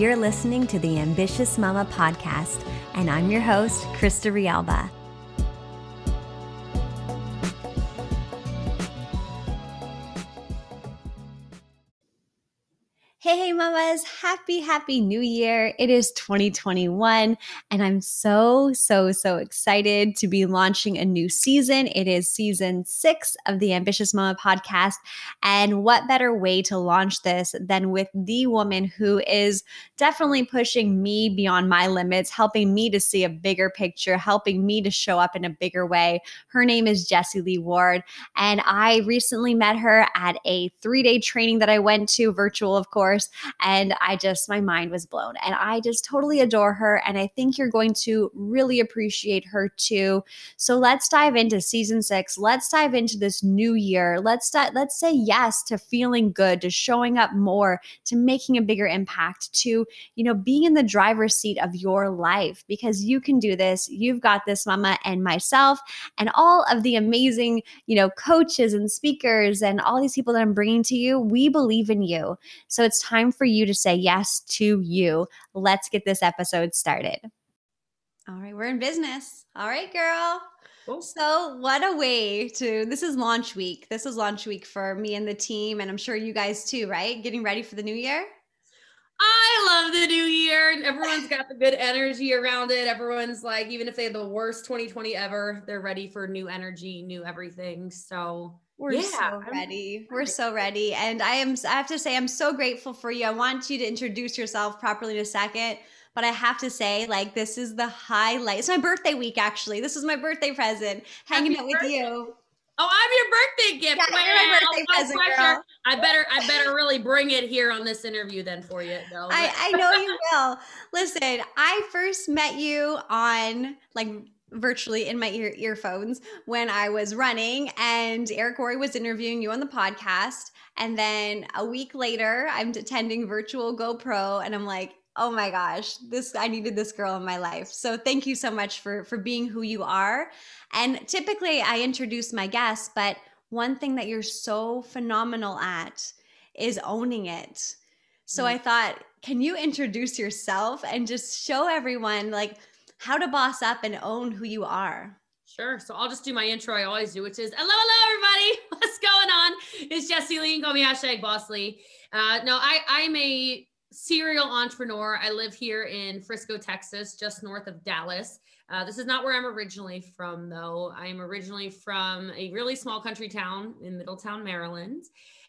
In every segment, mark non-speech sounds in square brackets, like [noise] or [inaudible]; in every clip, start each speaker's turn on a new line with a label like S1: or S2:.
S1: You're listening to the Ambitious Mama podcast, and I'm your host, Krista Rialba. Hey, hey, mamas. Happy, happy new year. It is 2021, and I'm so, so, so excited to be launching a new season. It is season six of the Ambitious Mama podcast. And what better way to launch this than with the woman who is definitely pushing me beyond my limits, helping me to see a bigger picture, helping me to show up in a bigger way. Her name is Jessie Lee Ward, and I recently met her at a three day training that I went to, virtual, of course course. And I just, my mind was blown. And I just totally adore her. And I think you're going to really appreciate her too. So let's dive into season six. Let's dive into this new year. Let's, di- let's say yes to feeling good, to showing up more, to making a bigger impact, to, you know, being in the driver's seat of your life because you can do this. You've got this, mama, and myself, and all of the amazing, you know, coaches and speakers and all these people that I'm bringing to you. We believe in you. So it's time for you to say yes to you. Let's get this episode started. All right, we're in business. All right, girl. Cool. So, what a way to this is launch week. This is launch week for me and the team, and I'm sure you guys too, right? Getting ready for the new year.
S2: I love the new year. and Everyone's got the good energy around it. Everyone's like, even if they had the worst 2020 ever, they're ready for new energy, new everything. So
S1: we're yeah, so ready. We're so ready. And I am I have to say I'm so grateful for you. I want you to introduce yourself properly in a second. But I have to say, like, this is the highlight. It's my birthday week, actually. This is my birthday present, hanging Happy out with you.
S2: Oh, I'm your birthday gift. Yeah, my oh, birthday no present, girl. I better, I better really bring it here on this interview then for you.
S1: I, I know you will. Listen, I first met you on like virtually in my ear earphones when I was running and Eric Worre was interviewing you on the podcast. And then a week later, I'm attending virtual GoPro and I'm like, oh my gosh, this I needed this girl in my life. So thank you so much for for being who you are. And typically I introduce my guests, but one thing that you're so phenomenal at is owning it. So mm. I thought, can you introduce yourself and just show everyone like how to boss up and own who you are.
S2: Sure. So I'll just do my intro I always do, which is hello, hello, everybody. [laughs] What's going on? It's Jessie Lee. Call me hashtag Boss Lee. Uh, no, I, I'm a serial entrepreneur. I live here in Frisco, Texas, just north of Dallas. Uh, this is not where I'm originally from, though. I'm originally from a really small country town in Middletown, Maryland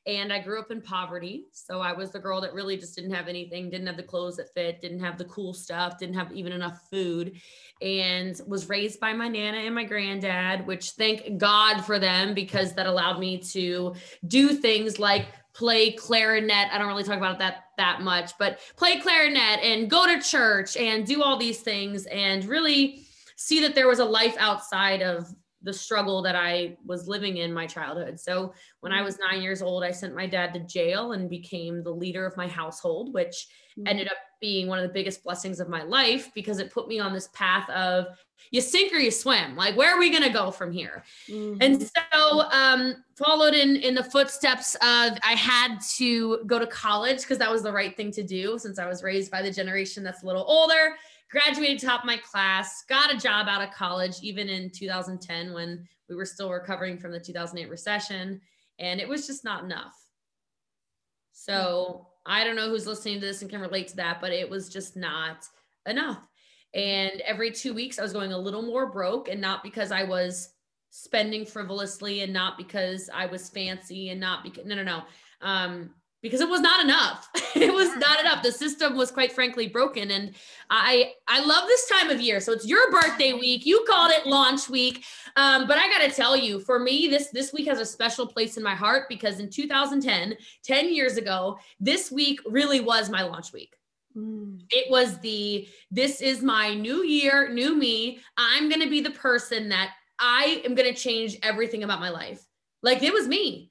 S2: and I grew up in poverty. So I was the girl that really just didn't have anything, didn't have the clothes that fit, didn't have the cool stuff, didn't have even enough food, and was raised by my nana and my granddad, which thank God for them because that allowed me to do things like play clarinet. I don't really talk about that that much, but play clarinet and go to church and do all these things and really see that there was a life outside of the struggle that I was living in my childhood. So when I mm-hmm. was nine years old, I sent my dad to jail and became the leader of my household, which mm-hmm. ended up being one of the biggest blessings of my life because it put me on this path of you sink or you swim. Like, where are we going to go from here? Mm-hmm. And so, um, followed in in the footsteps of I had to go to college because that was the right thing to do since I was raised by the generation that's a little older graduated top of my class, got a job out of college, even in 2010 when we were still recovering from the 2008 recession. And it was just not enough. So I don't know who's listening to this and can relate to that, but it was just not enough. And every two weeks, I was going a little more broke, and not because I was spending frivolously and not because I was fancy and not because, no, no, no. Um, because it was not enough. [laughs] it was not enough. The system was quite frankly broken. And I I love this time of year. So it's your birthday week. You called it launch week. Um, but I gotta tell you, for me, this this week has a special place in my heart because in 2010, 10 years ago, this week really was my launch week. Mm. It was the this is my new year, new me. I'm gonna be the person that I am gonna change everything about my life. Like it was me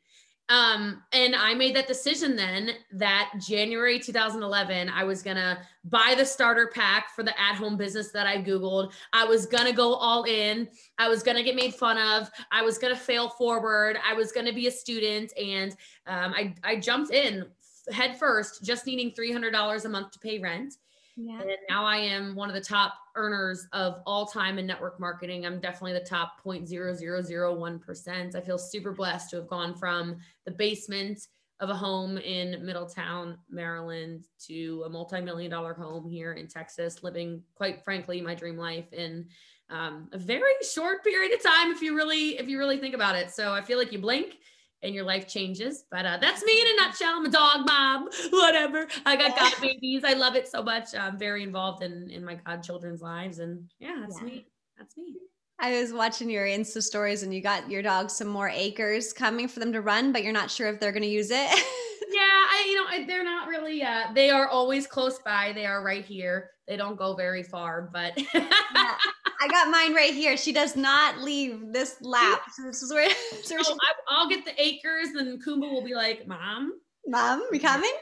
S2: um, and I made that decision then that January 2011, I was gonna buy the starter pack for the at home business that I Googled. I was gonna go all in. I was gonna get made fun of. I was gonna fail forward. I was gonna be a student. And um, I, I jumped in head first, just needing $300 a month to pay rent. Yeah. And now I am one of the top earners of all time in network marketing. I'm definitely the top 0.0001%. I feel super blessed to have gone from the basement of a home in Middletown, Maryland to a multi-million dollar home here in Texas, living quite frankly my dream life in um, a very short period of time if you really if you really think about it. So I feel like you blink and your life changes. But uh, that's me in a nutshell. I'm a dog mom, [laughs] whatever. I got god babies. I love it so much. I'm very involved in in my godchildren's lives, and yeah, that's yeah. me. That's me.
S1: I was watching your Insta stories, and you got your dog some more acres coming for them to run, but you're not sure if they're going to use it. [laughs]
S2: yeah, I you know they're not really. Uh, they are always close by. They are right here. They don't go very far, but.
S1: yeah. [laughs] I got mine right here. She does not leave this lap. So this is where. [laughs]
S2: So I, will get the acres, and Kumba will be like, "Mom,
S1: mom, we coming?"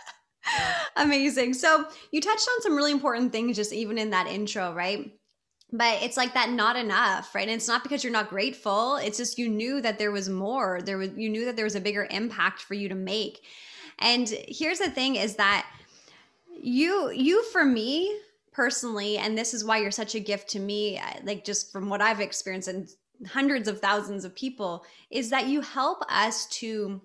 S1: [laughs] Amazing. So you touched on some really important things just even in that intro, right? But it's like that not enough, right? And it's not because you're not grateful. It's just you knew that there was more. There was you knew that there was a bigger impact for you to make. And here's the thing is that you you for me personally and this is why you're such a gift to me uh, like just from what i've experienced and hundreds of thousands of people is that you help us to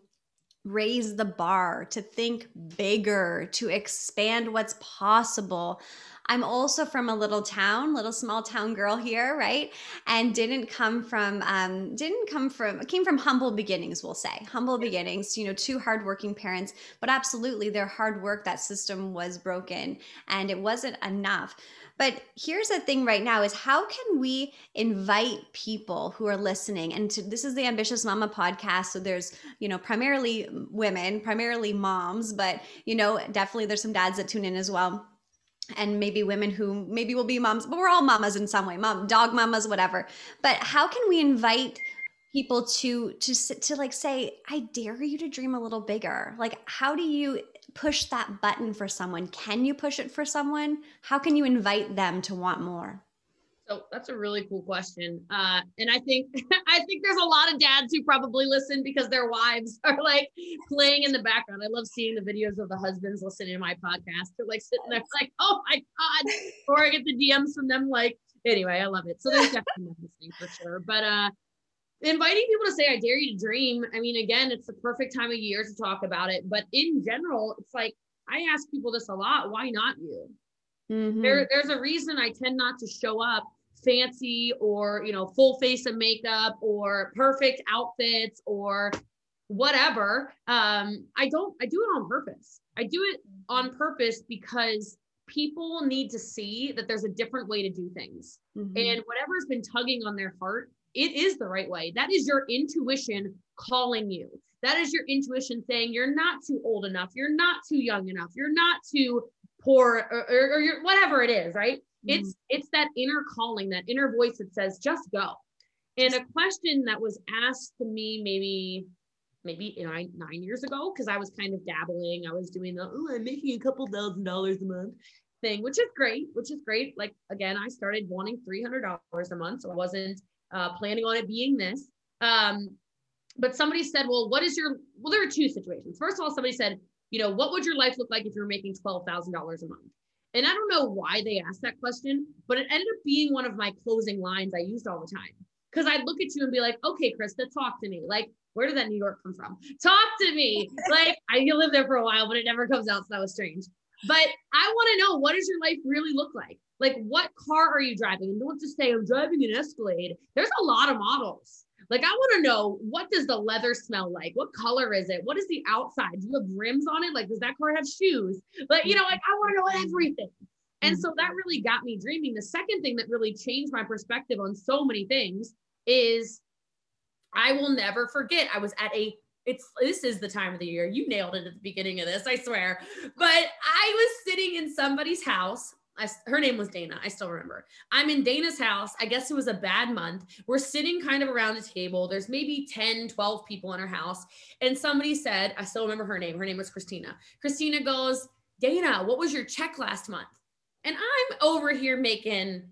S1: raise the bar to think bigger to expand what's possible I'm also from a little town, little small town girl here, right? And didn't come from, um, didn't come from, came from humble beginnings, we'll say, humble beginnings, you know, two hardworking parents, but absolutely their hard work, that system was broken and it wasn't enough. But here's the thing right now is how can we invite people who are listening and to, this is the ambitious mama podcast so there's you know primarily women primarily moms but you know definitely there's some dads that tune in as well and maybe women who maybe will be moms, but we're all mamas in some way, mom, dog mamas, whatever. But how can we invite people to to to like say, I dare you to dream a little bigger? Like, how do you push that button for someone? Can you push it for someone? How can you invite them to want more?
S2: So that's a really cool question. Uh, and I think [laughs] I think there's a lot of dads who probably listen because their wives [laughs] are like playing in the background. I love seeing the videos of the husbands listening to my podcast. They're like sitting there like, [laughs] oh my God. Or I get the DMs from them like, anyway, I love it. So there's definitely listening for sure. But uh inviting people to say I dare you to dream. I mean, again, it's the perfect time of year to talk about it. But in general, it's like I ask people this a lot. Why not you? Mm-hmm. There, there's a reason I tend not to show up fancy or you know full face of makeup or perfect outfits or whatever um i don't i do it on purpose. I do it on purpose because people need to see that there's a different way to do things. Mm-hmm. and whatever's been tugging on their heart it is the right way. That is your intuition calling you. That is your intuition saying you're not too old enough. You're not too young enough. You're not too poor or, or, or whatever it is right it's mm-hmm. it's that inner calling, that inner voice that says, just go. And a question that was asked to me maybe maybe nine nine years ago, because I was kind of dabbling. I was doing the oh, I'm making a couple thousand dollars a month thing, which is great, which is great. Like again, I started wanting three hundred dollars a month, so I wasn't uh, planning on it being this. Um, but somebody said, well, what is your well? There are two situations. First of all, somebody said, you know, what would your life look like if you were making twelve thousand dollars a month? And I don't know why they asked that question, but it ended up being one of my closing lines I used all the time. Because I'd look at you and be like, okay, Krista, talk to me. Like, where did that New York come from? Talk to me. [laughs] like, I you lived there for a while, but it never comes out. So that was strange. But I want to know what does your life really look like? Like, what car are you driving? And don't just say, I'm driving an Escalade. There's a lot of models. Like, I want to know what does the leather smell like? What color is it? What is the outside? Do you have rims on it? Like, does that car have shoes? Like you know, like I want to know everything. And so that mm-hmm. really got me dreaming. The second thing that really changed my perspective on so many things is I will never forget. I was at a it's this is the time of the year. You nailed it at the beginning of this, I swear. But I was sitting in somebody's house I, her name was Dana. I still remember. I'm in Dana's house. I guess it was a bad month. We're sitting kind of around a table. There's maybe 10, 12 people in her house. And somebody said, I still remember her name. Her name was Christina. Christina goes, Dana, what was your check last month? And I'm over here making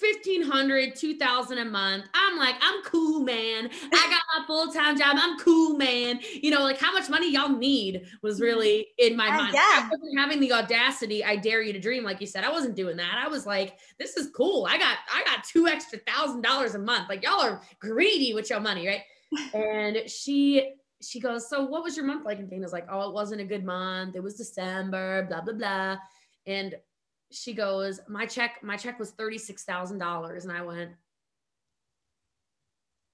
S2: 1500 2000 a month. I'm like i'm cool man. I got my full-time job. I'm cool man. You know like how much money y'all need was mm-hmm. really in my mind. yeah. i wasn't having the audacity i dare you to dream like you said. I wasn't doing that. I was like this is cool. I got i got two extra thousand dollars a month. Like y'all are greedy with your money right? [laughs] And she she goes so what was your month like? And dana's like oh it wasn't a good month. It was december blah blah blah. And she goes, my check, my check was $36,000. And I went,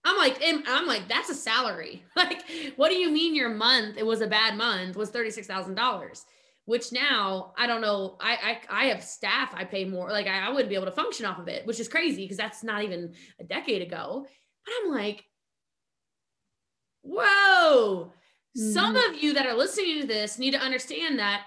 S2: I'm like, I'm like, that's a salary. [laughs] Like, what do you mean your month? It was a bad month was $36,000, which now I don't know. I, I, I have staff. I pay more. Like I, I wouldn't be able to function off of it, which is crazy because that's not even a decade ago. But I'm like, whoa, mm-hmm. some of you that are listening to this need to understand that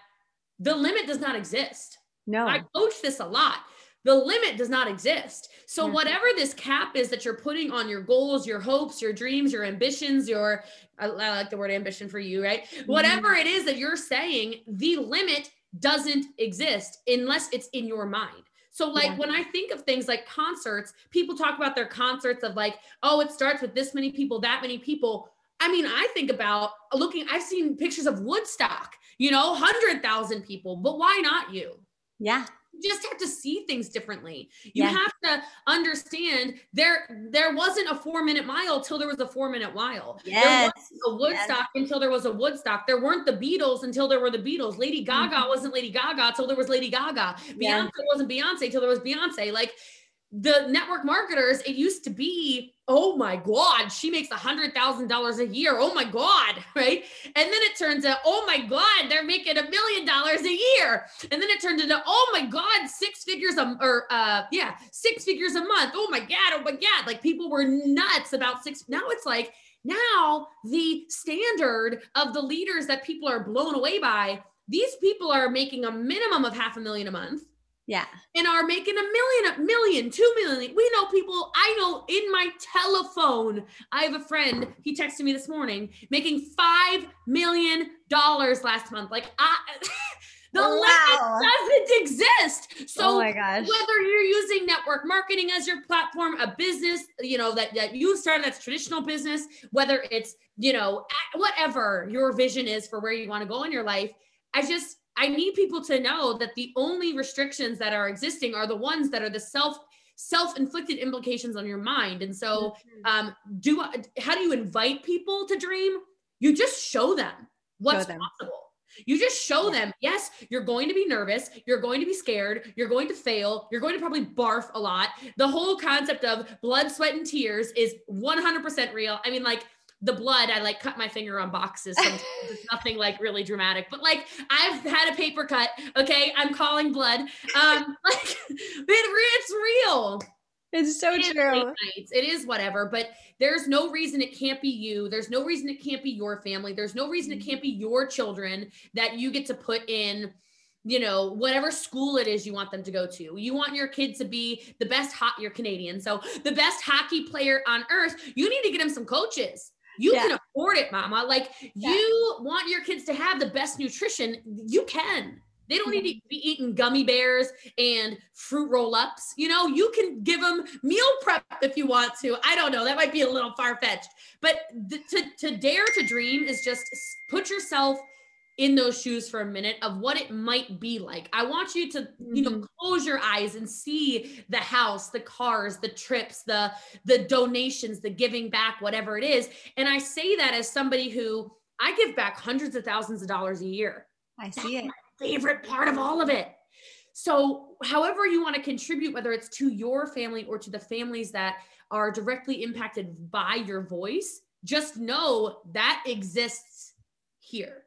S2: the limit does not exist.
S1: No.
S2: I coach this a lot. The limit does not exist. So, mm-hmm. whatever this cap is that you're putting on your goals, your hopes, your dreams, your ambitions, your, I, I like the word ambition for you, right? Mm-hmm. Whatever it is that you're saying, the limit doesn't exist unless it's in your mind. So, like yeah. when I think of things like concerts, people talk about their concerts of like, oh, it starts with this many people, that many people. I mean, I think about looking, I've seen pictures of Woodstock, you know, 100,000 people, but why not you?
S1: Yeah.
S2: You just have to see things differently. You yeah. have to understand there there wasn't a four minute mile till there was a four minute mile.
S1: Yes.
S2: There wasn't a Woodstock yes. until there was a Woodstock. There weren't the Beatles until there were the Beatles. Lady Gaga mm-hmm. wasn't Lady Gaga till there was Lady Gaga. Beyonce wasn't Beyonce till there was Beyonce. Like the network marketers, it used to be, oh my God, she makes a hundred thousand dollars a year. Oh my God, [laughs] right? And then it turns out, oh my God, they're making a million dollars a year. And then it turned into, oh my God, six figures a or uh yeah, six figures a month. Oh my God, oh my God. Like people were nuts about six. Now it's like now the standard of the leaders that people are blown away by, these people are making a minimum of half a million a month
S1: yeah.
S2: And are making a million, a million, two million. We know people, I know in my telephone, I have a friend, he texted me this morning, making $5 million last month. Like, I. [laughs] The wow. limit doesn't exist. So
S1: oh my gosh.
S2: whether you're using network marketing as your platform, a business, you know, that, that you started that's traditional business, whether it's, you know, whatever your vision is for where you want to go in your life, I just I need people to know that the only restrictions that are existing are the ones that are the self self-inflicted implications on your mind. And so, mm-hmm. um, do how do you invite people to dream? You just show them what's show them. possible. You just show them, yes, you're going to be nervous, you're going to be scared, you're going to fail, you're going to probably barf a lot. The whole concept of blood, sweat, and tears is 100% real. I mean, like, the blood, I like cut my finger on boxes. Sometimes it's [laughs] nothing like really dramatic, but like I've had a paper cut. Okay, I'm calling blood. Um, [laughs] like it, it's real.
S1: It's so
S2: it
S1: true.
S2: It is whatever, but there's no reason it can't be you. There's no reason it can't be your family. There's no reason it can't be your children that you get to put in you know, whatever school it is you want them to go to. You want your kids to be the best hot, you're Canadian. So the best hockey player on earth, you need to get them some coaches. You yeah. can afford it, mama. Like yeah. you want your kids to have the best nutrition, you can. They don't need mm-hmm. to be eating gummy bears and fruit roll ups. You know, you can give them meal prep if you want to. I don't know. That might be a little far fetched. But to, to dare to dream is just put yourself in those shoes for a minute of what it might be like. I want you to, you know, mm-hmm. close your eyes and see the house, the cars, the trips, the the donations, the giving back, whatever it is. And I say that as somebody who I give back hundreds of thousands of dollars a year.
S1: I see That's it.
S2: My favorite part of all of it. So, however you want to contribute, whether it's to your family or to the families that are directly impacted by your voice, just know that exists here.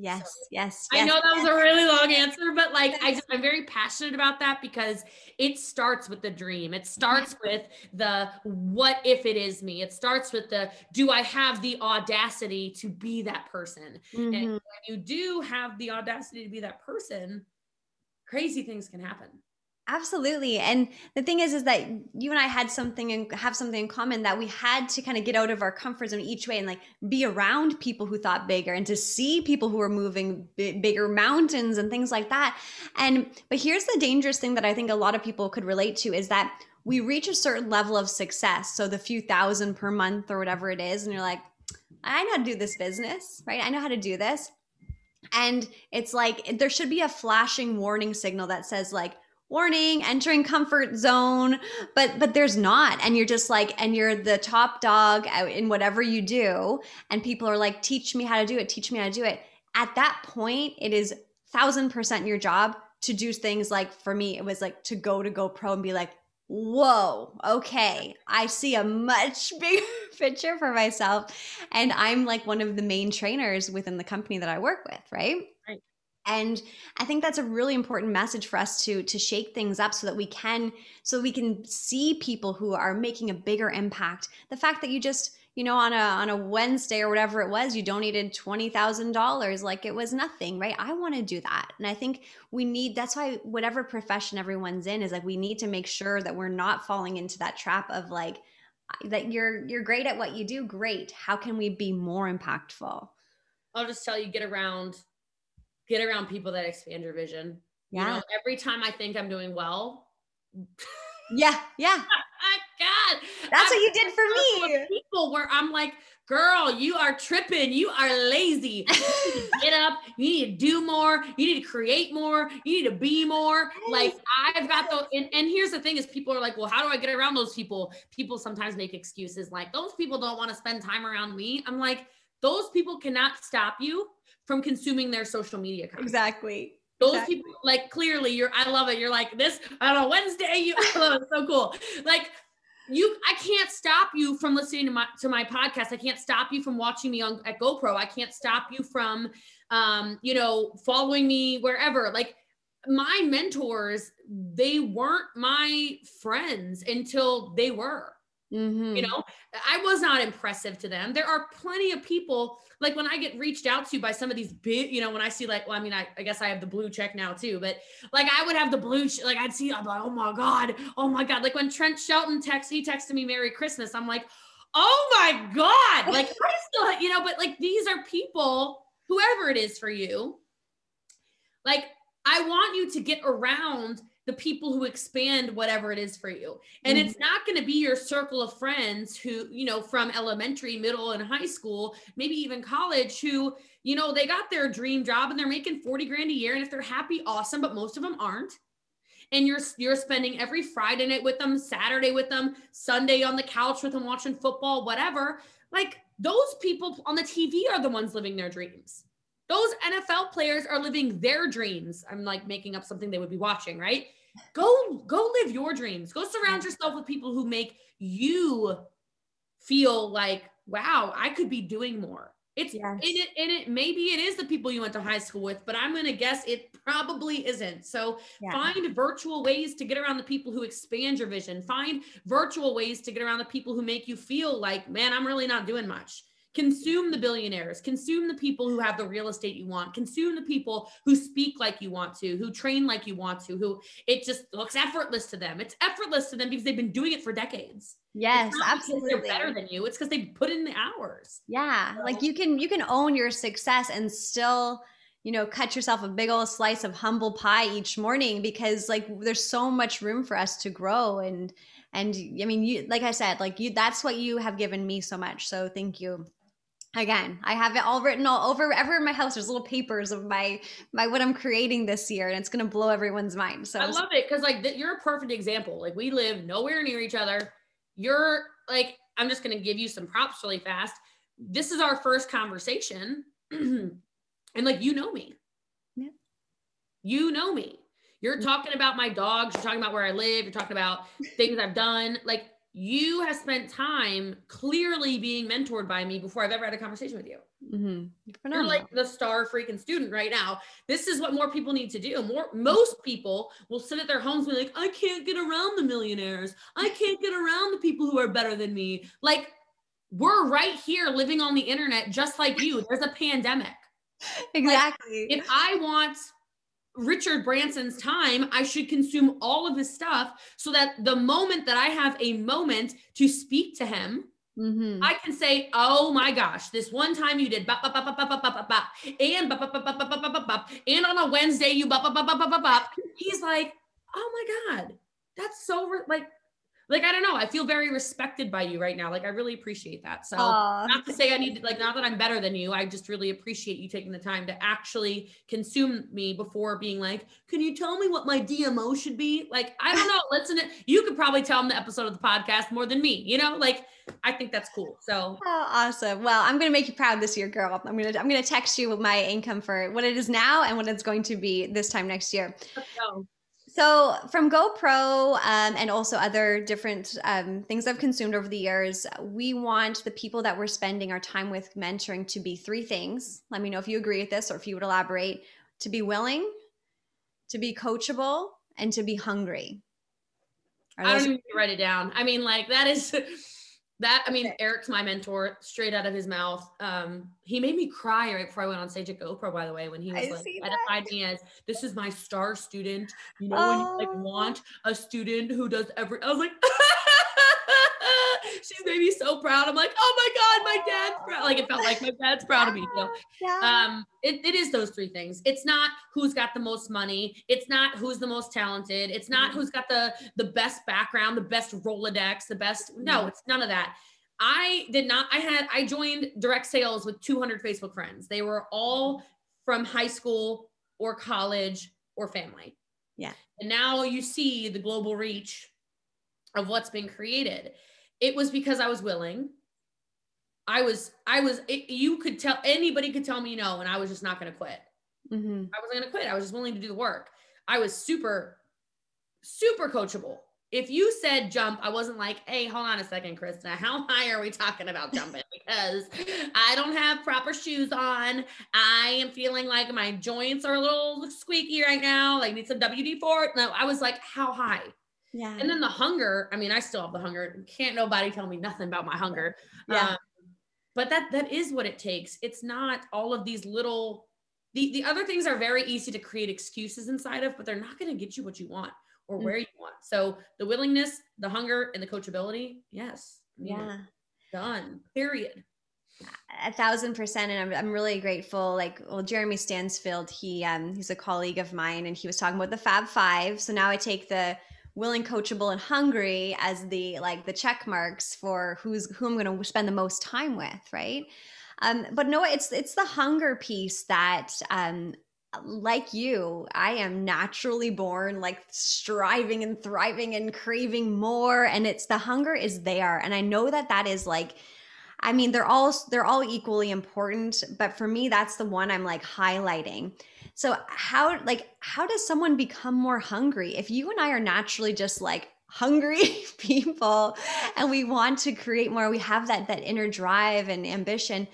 S1: Yes, so, yes,
S2: yes. I know that was a really long answer, but like I just, I'm very passionate about that because it starts with the dream. It starts with the what if it is me. It starts with the do I have the audacity to be that person? Mm-hmm. And when you do have the audacity to be that person, crazy things can happen.
S1: Absolutely. And the thing is, is that you and I had something and have something in common that we had to kind of get out of our comfort zone each way and like be around people who thought bigger and to see people who were moving b- bigger mountains and things like that. And, but here's the dangerous thing that I think a lot of people could relate to is that we reach a certain level of success. So the few thousand per month or whatever it is. And you're like, I know how to do this business, right? I know how to do this. And it's like, there should be a flashing warning signal that says, like, warning entering comfort zone but but there's not. And you're just like and you're the top dog in whatever you do. And people are like teach me how to do it. Teach me how to do it. At that point it is thousand percent your job to do things like for me it was like to go to GoPro and be like whoa okay i see a much [laughs] bigger picture for myself. And i'm like one of the main trainers within the company that i work with right and i think that's a really important message for us to to shake things up so that we can so we can see people who are making a bigger impact. The fact that you just you know on a on a wednesday or whatever it was you donated $20000 like it was nothing right? I want to do that. And i think we need that's why whatever profession everyone's in is like we need to make sure that we're not falling into that trap of like that you're you're great at what you do great. How can we be more impactful?
S2: I'll just tell you get around get around people that expand your vision.
S1: Yeah. You know,
S2: every time I think I'm doing well. [laughs]
S1: yeah. Yeah. [laughs]
S2: God.
S1: That's I, what you did for me.
S2: People where I'm like, girl, you are tripping. You are lazy. You [laughs] get up. You need to do more. You need to create more. You need to be more. Like I've got the and, and here's the thing is people are like, well, how do I get around those people? People sometimes make excuses like those people don't want to spend time around me. I'm like, those people cannot stop you from consuming their social media content.
S1: Exactly.
S2: Those
S1: exactly.
S2: people, like clearly, you're. I love it. You're like this on a Wednesday. You, [laughs] I love it. So cool. Like you, I can't stop you from listening to my to my podcast. I can't stop you from watching me on at GoPro. I can't stop you from, um, you know, following me wherever. Like my mentors, they weren't my friends until they were.
S1: Mm-hmm.
S2: You know, I was not impressive to them. There are plenty of people like when I get reached out to by some of these big, you know, when I see like, well, I mean, I, I guess I have the blue check now too, but like I would have the blue, ch- like I'd see, I'm like, oh my God, oh my God. Like when Trent Shelton texts, he texted me Merry Christmas. I'm like, oh my God. [laughs] Like I still, you know, but like these are people, whoever it is for you, like I want you to get around the people who expand whatever it is for you. And mm-hmm. it's not going to be your circle of friends who, you know, from elementary, middle, and high school, maybe even college, who, you know, they got their dream job and they're making 40 grand a year. And if they're happy, awesome, but most of them aren't. And you're you're spending every Friday night with them, Saturday with them, Sunday on the couch with them watching football, whatever. Like those people on the TV are the ones living their dreams. Those NFL players are living their dreams. I'm like making up something they would be watching, right? Go go live your dreams. Go surround yourself with people who make you feel like, wow, I could be doing more. It's yes. in it, in it. Maybe it is the people you went to high school with, but I'm gonna guess it probably isn't. So yeah. find virtual ways to get around the people who expand your vision. Find virtual ways to get around the people who make you feel like, man, I'm really not doing much consume the billionaires consume the people who have the real estate you want consume the people who speak like you want to who train like you want to who it just looks effortless to them. It's effortless to them because they've been doing it for decades.
S1: Yes absolutely
S2: they're better than you. It's because they put in the hours.
S1: Yeah so. like you can you can own your success and still you know cut yourself a big old slice of humble pie each morning because like there's so much room for us to grow and and i mean you like i said like you that's what you have given me so much. So thank you again i have it all written all over ever in my house. There's little papers of my my what i'm creating this year and it's going to blow everyone's mind so
S2: i love it because like you're a perfect example. Like we live nowhere near each other. You're like i'm just going to give you some props really fast. This is our first conversation [clears throat] and like you know me.
S1: Yeah.
S2: You know me. You're mm. talking about my dogs. You're talking about where i live. You're talking about things i've done. Like you have spent time clearly being mentored by me before I've ever had a conversation with you.
S1: Mm-hmm.
S2: You're like the star freaking student right now. This is what more people need to do. More, most people will sit at their homes and be like, I can't get around the millionaires. I can't get around the people who are better than me. Like, we're right here living on the internet just like you. There's a pandemic.
S1: Exactly.
S2: Like, if I want Richard Branson's time, I should consume all of his stuff so that the moment that I have a moment to speak to him, Mm-hmm. I can say, oh my gosh, this one time you did bop, bop, bop, bop, bop, bop, bop, bop, and bop, bop, bop, bop, bop, bop, bop, bop, and on a Wednesday you bop, bop, bop, bop, bop, bop. He's like, oh my God, that's so like like I don't know, I feel very respected by you right now. Like I really appreciate that. So Aww. not to say I need to, like not that I'm better than you. I just really appreciate you taking the time to actually consume me before being like, can you tell me what my DMO should be? Like I don't know. [laughs] Listen, to, you could probably tell them the episode of the podcast more than me. You know, like I think that's cool. So
S1: oh, awesome. Well, I'm gonna make you proud this year, girl. I'm gonna I'm gonna text you with my income for what it is now and what it's going to be this time next year. Let's go. So, from GoPro um, and also other different um, things I've consumed over the years, we want the people that we're spending our time with mentoring to be three things. Let me know if you agree with this or if you would elaborate to be willing, to be coachable, and to be hungry.
S2: I don't even write it down. I mean, like, that is. [laughs] That I mean, okay. Eric's my mentor, straight out of his mouth. Um, he made me cry right before I went on stage at GoPro, by the way, when he was I like identified me as this is my star student. You know, oh. when you like oh. want a student who does every I was like [laughs] she's made me so proud. I'm like, oh my God, my dad's proud. Like it felt like my dad's proud of me. You know? [laughs] yeah. Um, it, it is those three things. It's not who's got the most money. It's not who's the most talented. It's not mm-hmm. who's got the the best background, the best Rolodex, the best. No, mm-hmm. it's none of that. I did not. I had. I joined direct sales with 200 Facebook friends. They were all from high school or college or family.
S1: Yeah.
S2: And now you see the global reach of what's been created it was because I was willing. I was, I was, it, you could tell, anybody could tell me no, and I was just not going to quit. Mm-hmm. I wasn't going to quit. I was just willing to do the work. I was super, super coachable. If you said jump, I wasn't like, hey, hold on a second, Krista. [laughs] How high are we talking about jumping? [laughs] Because I don't have proper shoes on. I am feeling like my joints are a little squeaky right now. Like need some WD 4. No, I was like, how high?
S1: Yeah.
S2: And then the hunger, I mean, I still have the hunger. Can't nobody tell me nothing about my hunger.
S1: Yeah. Um,
S2: but that that is what it takes. It's not all of these little the, the other things are very easy to create excuses inside of, but they're not going to get you what you want or mm. where you want. So the willingness, the hunger, and the coachability, yes.
S1: Yeah.
S2: Done. Period
S1: a thousand percent and I'm, I'm really grateful like well jeremy stansfield he um he's a colleague of mine and he was talking about the fab five so now i take the willing coachable and hungry as the like the check marks for who's who i'm going to spend the most time with right? Um, but no it's it's the hunger piece that um, like you i am naturally born like striving and thriving and craving more and it's the hunger is there. And i know that that is like i mean they're all they're all equally important but for me that's the one i'm like highlighting so how like how does someone become more hungry? If you and I are naturally just like hungry [laughs] people and we want to create more, we have that that inner drive and ambition.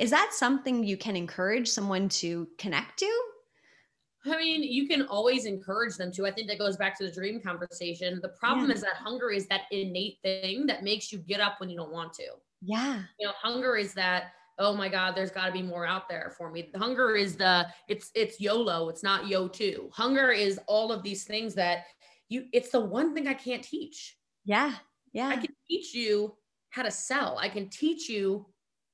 S1: Is that something you can encourage someone to connect to?
S2: I mean, you can always encourage them to. I think that goes back to the dream conversation. The problem yeah. is that hunger is that innate thing that makes you get up when you don't want to.
S1: Yeah.
S2: You know, hunger is that oh my god there's got to be more out there for me. Hunger is the it's it's yolo it's not yo too. Hunger is all of these things that you it's the one thing i can't teach.
S1: Yeah yeah.
S2: I can teach you how to sell. I can teach you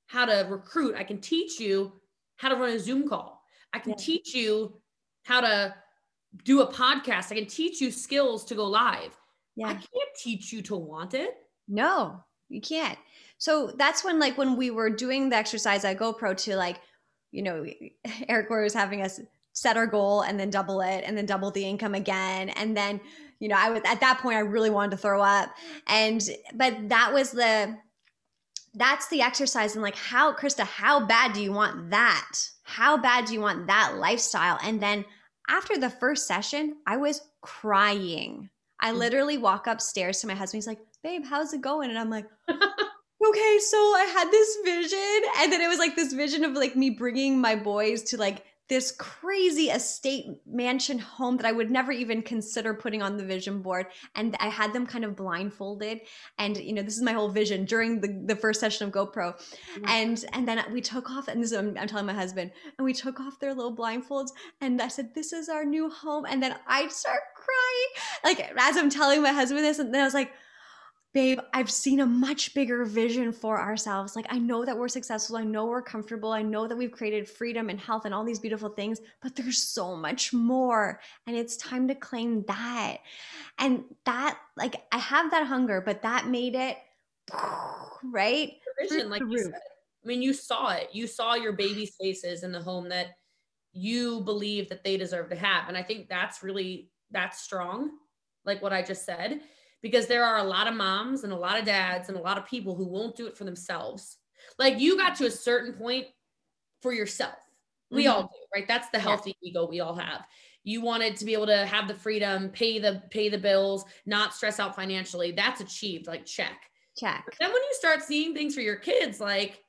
S2: how to recruit. I can teach you how to run a zoom call. I can yeah. teach you how to do a podcast. I can teach you skills to go live. Yeah. i can't teach you to want it.
S1: No you can't so that's when like when we were doing the exercise at GoPro to like, you know, [laughs] Eric was having us set our goal and then double it and then double the income again. And then, you know, I was at that point I really wanted to throw up. And but that was the that's the exercise and like how Krista, how bad do you want that? How bad do you want that lifestyle? And then after the first session, I was crying. I mm. literally walk upstairs to my husband. He's like, babe, how's it going? And I'm like, [laughs] okay, so I had this vision, and then it was like this vision of like me bringing my boys to like this crazy estate mansion home that I would never even consider putting on the vision board. And I had them kind of blindfolded. And, you know, this is my whole vision during the, the first session of GoPro. Mm-hmm. And and then we took off, and this is I'm, I'm telling my husband, and we took off their little blindfolds. And I said, This is our new home. And then I start crying. Like as I'm telling my husband this, and then I was like, babe, I've seen a much bigger vision for ourselves. Like, I know that we're successful. I know we're comfortable. I know that we've created freedom and health and all these beautiful things, but there's so much more. And it's time to claim that. And that, like, I have that hunger, but that made it [sighs] right.
S2: Vision, like you said. I mean, you saw it. You saw your baby's faces in the home that you believe that they deserve to have. And I think that's really that's strong, like what I just said because there are a lot of moms and a lot of dads and a lot of people who won't do it for themselves. Like you got to a certain point for yourself. We mm-hmm. all do, right? That's the healthy yeah. ego we all have. You wanted to be able to have the freedom, pay the pay the bills, not stress out financially. That's achieved, like check.
S1: Check.
S2: But then when you start seeing things for your kids, like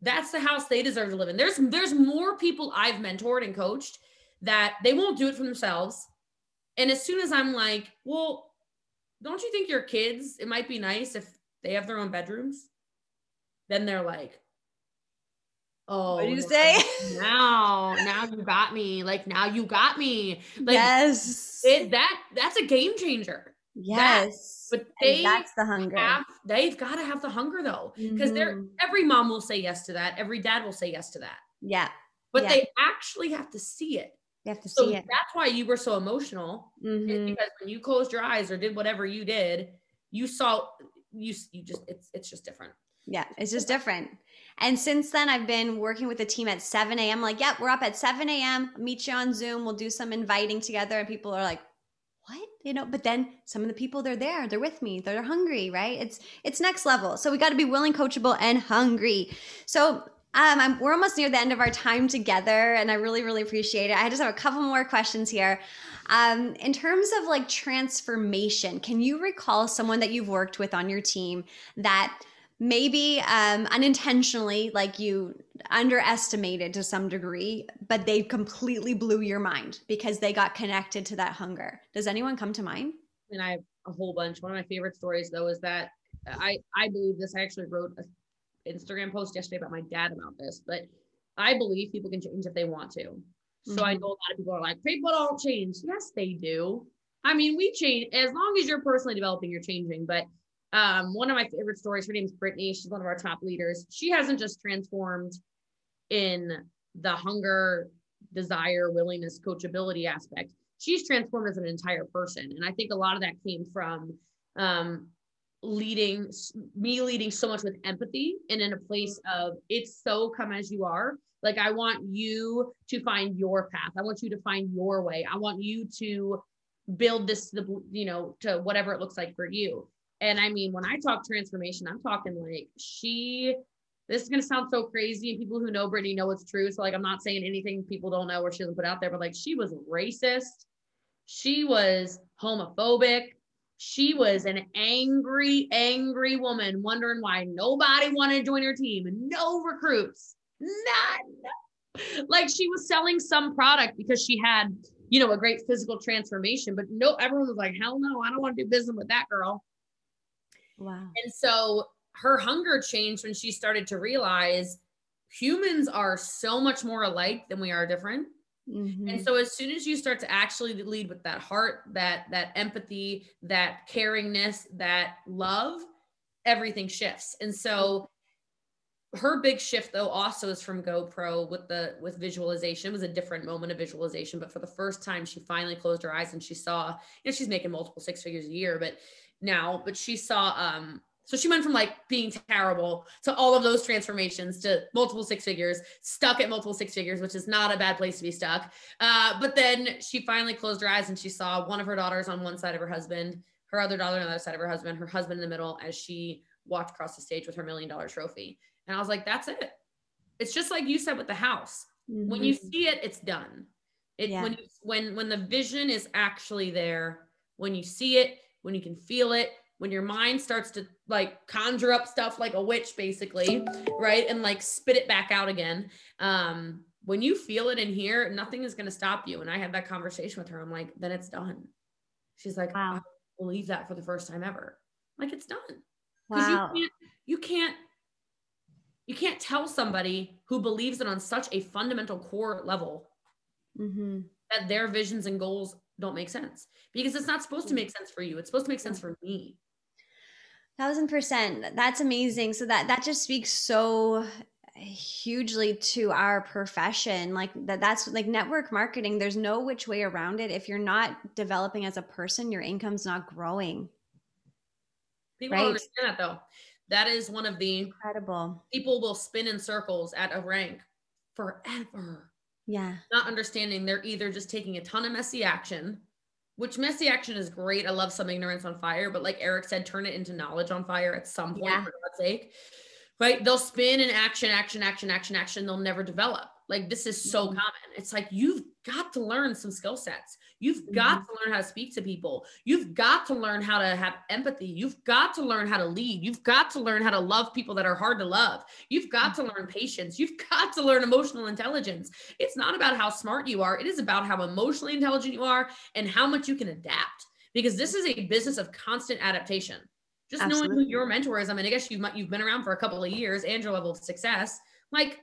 S2: that's the house they deserve to live in. There's there's more people I've mentored and coached that they won't do it for themselves. And as soon as I'm like, well, don't you think your kids, it might be nice if they have their own bedrooms? Then they're like,
S1: Oh, what do you say? [laughs]
S2: Now, now you got me. Like now you got me. Like,
S1: yes,
S2: it, that that's a game changer.
S1: Yes,
S2: that, but they
S1: and that's the hunger.
S2: Have, they've got to have the hunger though, because mm-hmm. they're every mom will say yes to that. Every dad will say yes to that.
S1: Yeah,
S2: but
S1: yeah.
S2: they actually have to see it.
S1: You have to
S2: so
S1: see it.
S2: That's why you were so emotional. Mm-hmm. Because when you closed your eyes or did whatever you did, you saw you you just it's it's just different.
S1: Yeah, it's just different. And since then, I've been working with the team at 7 a.m. Like, yep, we're up at 7 a.m. Meet you on Zoom. We'll do some inviting together. And people are like, what? You know, but then some of the people they're there, they're with me, they're hungry, right? It's it's next level. So we got to be willing, coachable, and hungry. So um, I'm, we're almost near the end of our time together, and I really, really appreciate it. I just have a couple more questions here. Um, in terms of like transformation, can you recall someone that you've worked with on your team that maybe um, unintentionally, like you underestimated to some degree, but they completely blew your mind because they got connected to that hunger? Does anyone come to mind?
S2: And I have a whole bunch. One of my favorite stories, though, is that I I believe this. I actually wrote a Instagram post yesterday about my dad about this, but I believe people can change if they want to. So mm-hmm. I know a lot of people are like, people don't change. Yes, they do. I mean, we change as long as you're personally developing, you're changing. But um, one of my favorite stories, her name's Brittany. She's one of our top leaders. She hasn't just transformed in the hunger, desire, willingness, coachability aspect. She's transformed as an entire person. And I think a lot of that came from um, leading me leading so much with empathy and in a place of it's so come as you are. Like i want you to find your path. I want you to find your way. I want you to build this the you know to whatever it looks like for you. And i mean when i talk transformation i'm talking like she this is going to sound so crazy and people who know brittany know it's true so like i'm not saying anything people don't know or she doesn't put out there but like she was racist. She was homophobic she was an angry, angry woman wondering why nobody wanted to join her team and no recruits. None. Like she was selling some product because she had, you know, a great physical transformation, but no, everyone was like, hell no, I don't want to do business with that girl.
S1: Wow.
S2: And so her hunger changed when she started to realize humans are so much more alike than we are different. Mm-hmm. And so as soon as you start to actually lead with that heart, that that empathy, that caringness, that love, everything shifts. And so her big shift though also is from GoPro with the with visualization. It was a different moment of visualization, but for the first time she finally closed her eyes and she saw, you know, she's making multiple six figures a year, but now, but she saw um so she went from like being terrible to all of those transformations to multiple six figures, stuck at multiple six figures, which is not a bad place to be stuck. Uh, but then she finally closed her eyes and she saw one of her daughters on one side of her husband, her other daughter on the other side of her husband, her husband in the middle as she walked across the stage with her million dollar trophy. And I was like, that's it. It's just like you said with the house. Mm-hmm. When you mm-hmm. see it, it's done. It yeah. when you, when when the vision is actually there, when you see it, when you can feel it, when your mind starts to like conjure up stuff like a witch basically right and like spit it back out again um when you feel it in here, nothing is going to stop you. And I had that conversation with her. I'm like, then it's done. She's like, wow. I believe that for the first time ever. Like it's done. Wow. You can't, you can't, you can't tell somebody who believes it on such a fundamental core level mm-hmm. that their visions and goals don't make sense because it's not supposed to mm. make sense for you. It's supposed to make sense mm. for me.
S1: Thousand percent. That's amazing. So that that just speaks so hugely to our profession like that that's like network marketing there's no which way around it if you're not developing as a person your income's not growing
S2: people right? understand that though that is one of the
S1: incredible
S2: people will spin in circles at a rank forever
S1: yeah
S2: not understanding they're either just taking a ton of messy action which messy action is great i love some ignorance on fire but like eric said turn it into knowledge on fire at some point yeah. for god's sake right? They'll spin in action, action, action, action, action. They'll never develop. Like this is so mm-hmm. common. It's like you've got to learn some skill sets. You've mm-hmm. got to learn how to speak to people. You've got to learn how to have empathy. You've got to learn how to lead. You've got to learn how to love people that are hard to love. You've got to learn patience. You've [laughs] got to learn emotional intelligence. It's not about how smart you are, it is about how emotionally intelligent you are and how much you can adapt because this is a business of constant adaptation just Absolutely. knowing who your mentor is. I mean, I guess you've you've been around for a couple of years and your level of success. Like,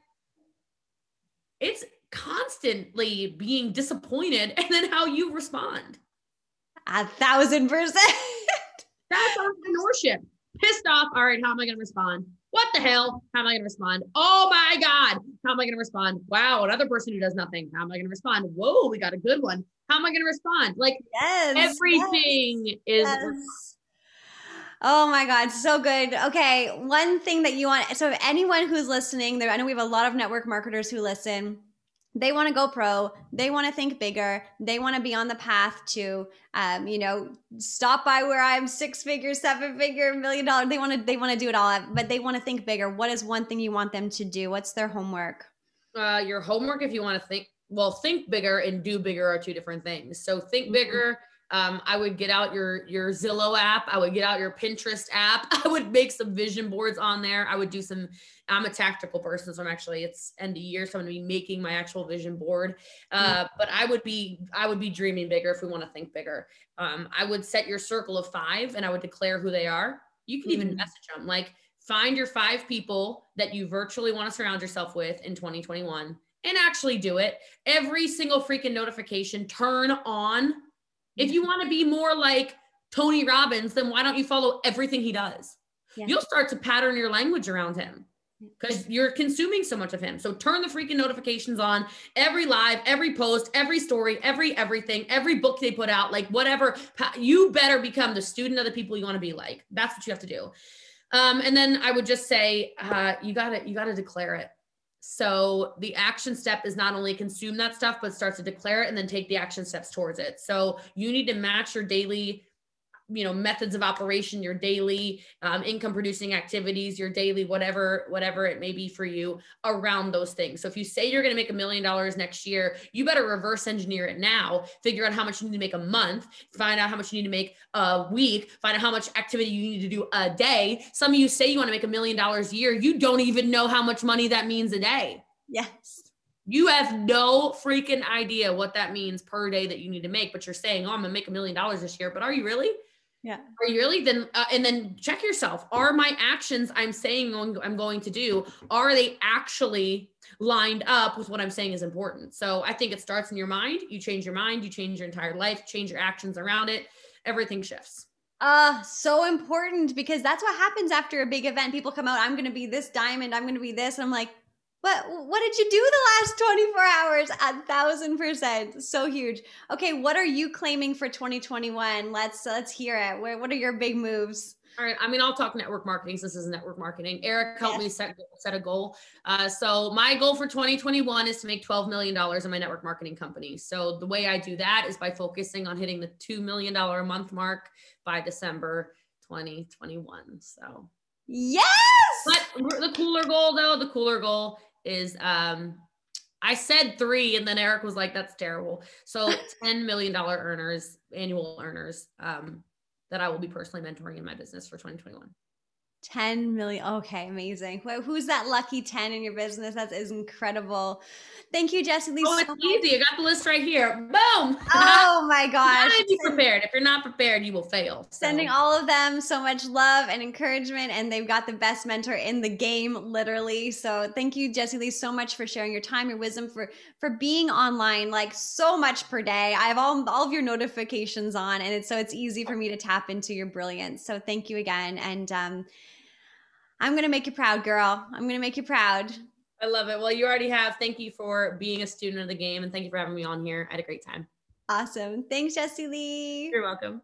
S2: it's constantly being disappointed, and then how you respond.
S1: A thousand percent.
S2: That's entrepreneurship. Pissed off. All right, how am I going to respond? What the hell? How am I going to respond? Oh my God. How am I going to respond? Wow, another person who does nothing. How am I going to respond? Whoa, we got a good one. How am I going to respond? Like yes, everything yes, is yes.
S1: Oh my God, so good. Okay, one thing that you want so anyone who's listening, there I know we have a lot of network marketers who listen. They want to go pro. They want to think bigger. They want to be on the path to, um, you know, stop by where I'm six figure, seven figure, million dollar. They want to, they want to do it all, but they want to think bigger. What is one thing you want them to do? What's their homework?
S2: Uh, your homework, if you want to think, well, think bigger and do bigger are two different things. So think mm-hmm. bigger um, I would get out your your Zillow app. I would get out your Pinterest app. [laughs] I would make some vision boards on there. I would do some. I'm a tactical person, so I'm actually it's end of year, so I'm gonna be making my actual vision board. Uh, mm-hmm. But I would be I would be dreaming bigger if we want to think bigger. Um, I would set your circle of five, and I would declare who they are. You can mm-hmm. even message them like find your five people that you virtually want to surround yourself with in 2021 and actually do it. Every single freaking notification turn on if you want to be more like Tony Robbins, then why don't you follow everything he does? Yeah. You'll start to pattern your language around him because you're consuming so much of him. So turn the freaking notifications on every live, every post, every story, every everything, every book they put out, like whatever. You better become the student of the people you want to be like. That's what you have to do. Um, and then I would just say, uh, you gotta, you gotta declare it. So the action step is not only consume that stuff, but start to declare it and then take the action steps towards it. So you need to match your daily you know methods of operation your daily um, income producing activities your daily whatever whatever it may be for you around those things so if you say you're going to make a million dollars next year you better reverse engineer it now figure out how much you need to make a month find out how much you need to make a week find out how much activity you need to do a day some of you say you want to make a million dollars a year you don't even know how much money that means a day
S1: yes
S2: you have no freaking idea what that means per day that you need to make, but you're saying, "Oh, I'm gonna make a million dollars this year." But are you really?
S1: Yeah.
S2: Are you really then uh, and then check yourself. Are my actions I'm saying I'm going to do are they actually lined up with what I'm saying is important? So I think it starts in your mind. You change your mind, you change your entire life, change your actions around it, everything shifts.
S1: Uh, so important because that's what happens after a big event. People come out, I'm going to be this diamond, I'm going to be this. And I'm like, what what did you do the last 24 hours? A thousand percent. So huge. Okay, what are you claiming for 2021? Let's let's hear it. What, what are your big moves?
S2: All right. I mean, I'll talk network marketing since this is network marketing. Eric helped yes. me set, set a goal. Uh, so my goal for 2021 is to make $12 million in my network marketing company. So the way I do that is by focusing on hitting the $2 million a month mark by December 2021. So
S1: yes.
S2: But the cooler goal though, the cooler goal is um I said three, and then Eric was like, "That's terrible." So, [laughs] ten million dollar earners, annual earners, um, that I will be personally mentoring in my business for 2021.
S3: 10 million. Okay, amazing. Well, who's that lucky 10 in your business? That is incredible. Thank you, Jessie Lee.
S2: Oh, it's so easy. I got the list right here. Boom. [laughs]
S3: Oh my gosh.
S2: be prepared. If you're not prepared, you will fail.
S3: So. Sending all of them so much love and encouragement, and they've got the best mentor in the game, literally. So thank you, Jessie Lee, so much for sharing your time, your wisdom, for for being online like so much per day. I have all all of your notifications on, and it's so it's easy for me to tap into your brilliance. So thank you again, and um, I'm gonna make you proud, girl. I'm gonna make you proud.
S2: I love it. Well, you already have. Thank you for being a student of the game and thank you for having me on here. I had a great time.
S3: Awesome. Thanks, Jessie Lee.
S2: You're welcome.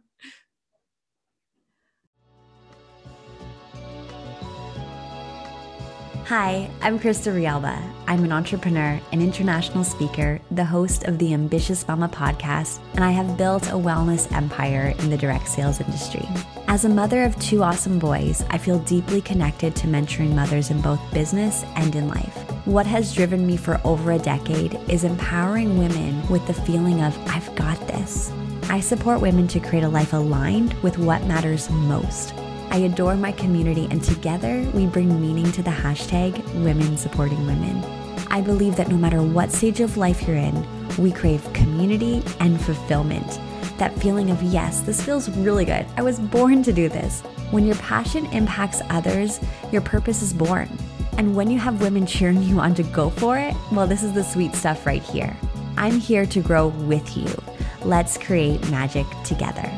S1: Hi, I'm Krista Rialba. I'm an entrepreneur, an international speaker, the host of the Ambitious Mama podcast, and I have built a wellness empire in the direct sales industry. As a mother of two awesome boys, I feel deeply connected to mentoring mothers in both business and in life. What has driven me for over a decade is empowering women with the feeling of, I've got this. I support women to create a life aligned with what matters most I adore my community, and together we bring meaning to the hashtag Women Supporting Women. I believe that no matter what stage of life you're in, we crave community and fulfillment. That feeling of, yes, this feels really good. I was born to do this. When your passion impacts others, your purpose is born. And when you have women cheering you on to go for it, well, this is the sweet stuff right here. I'm here to grow with you. Let's create magic together.